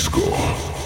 score.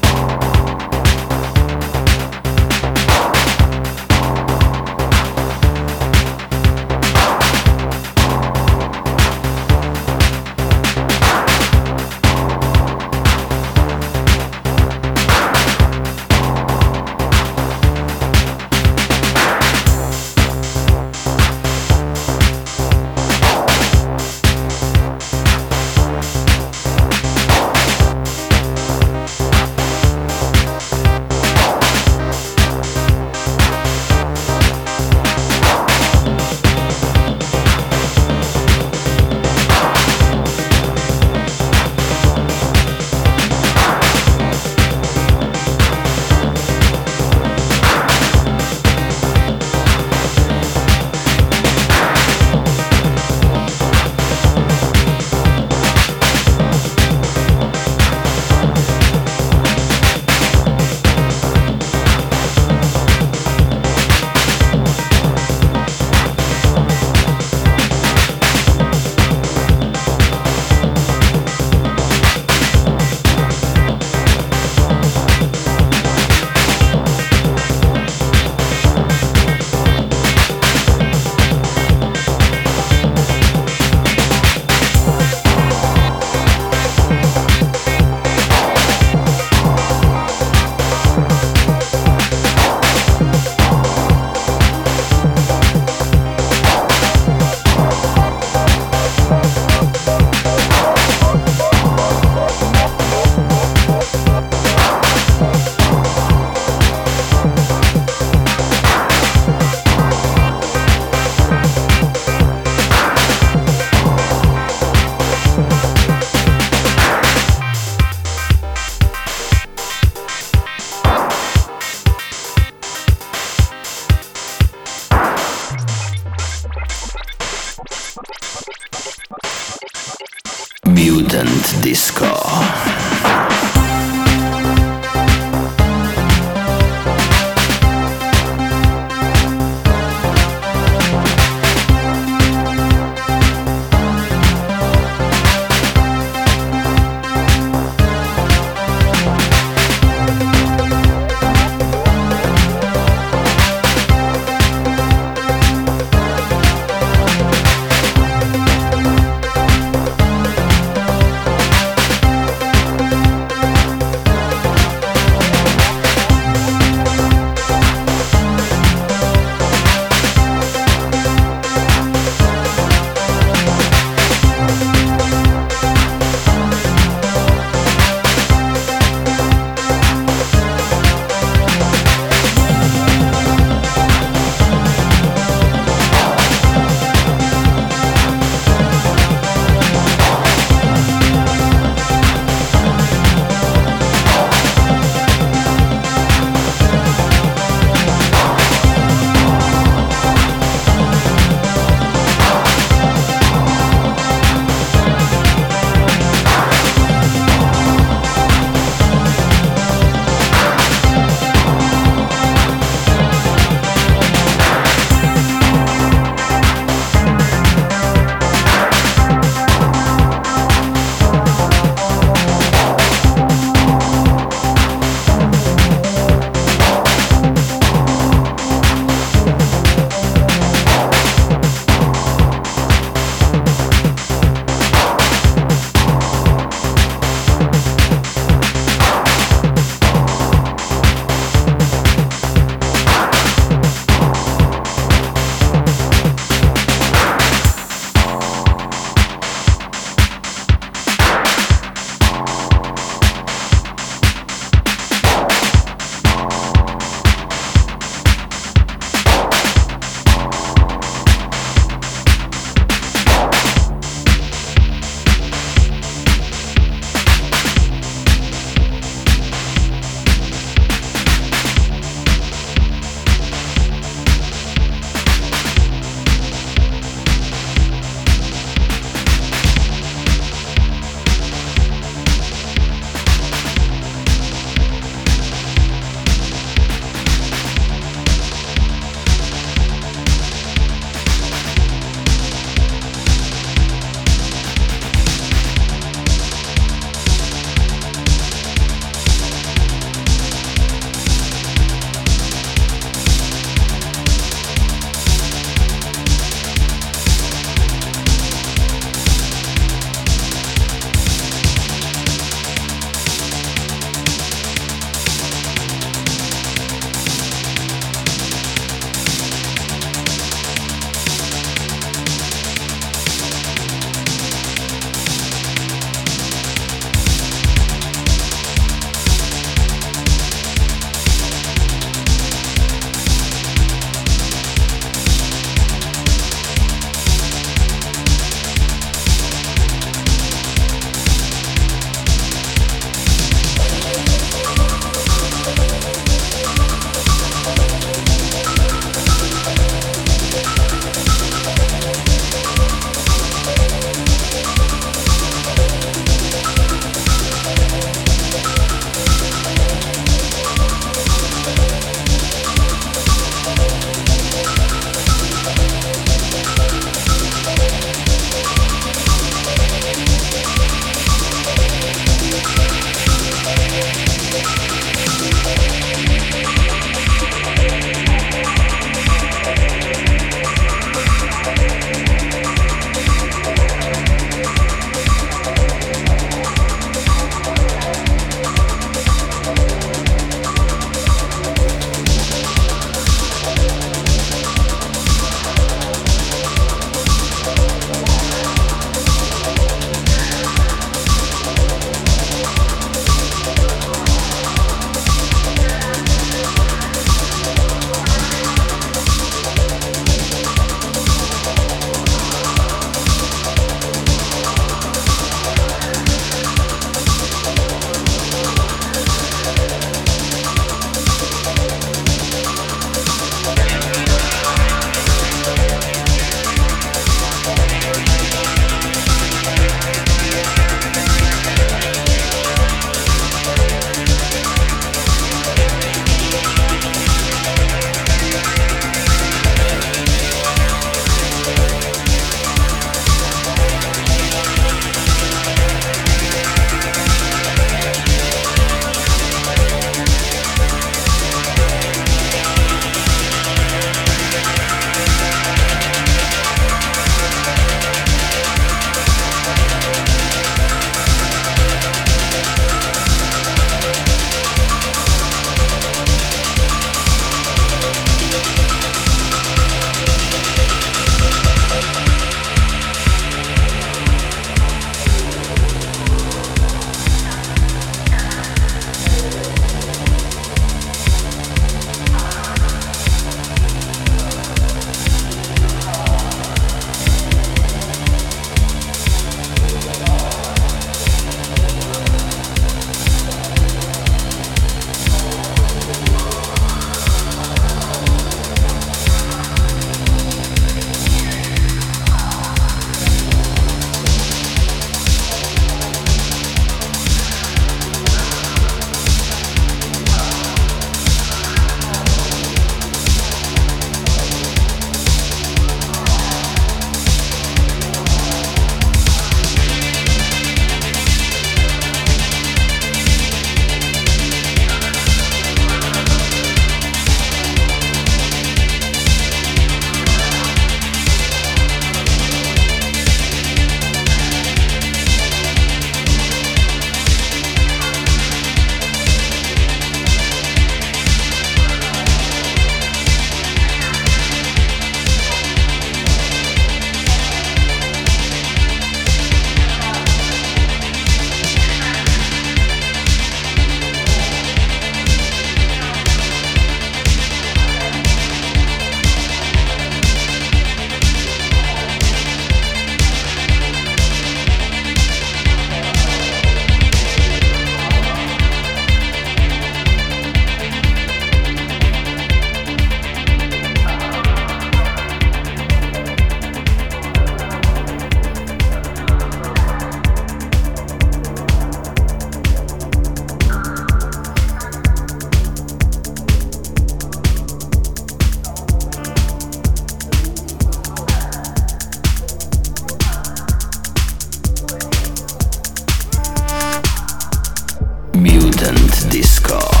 Disco.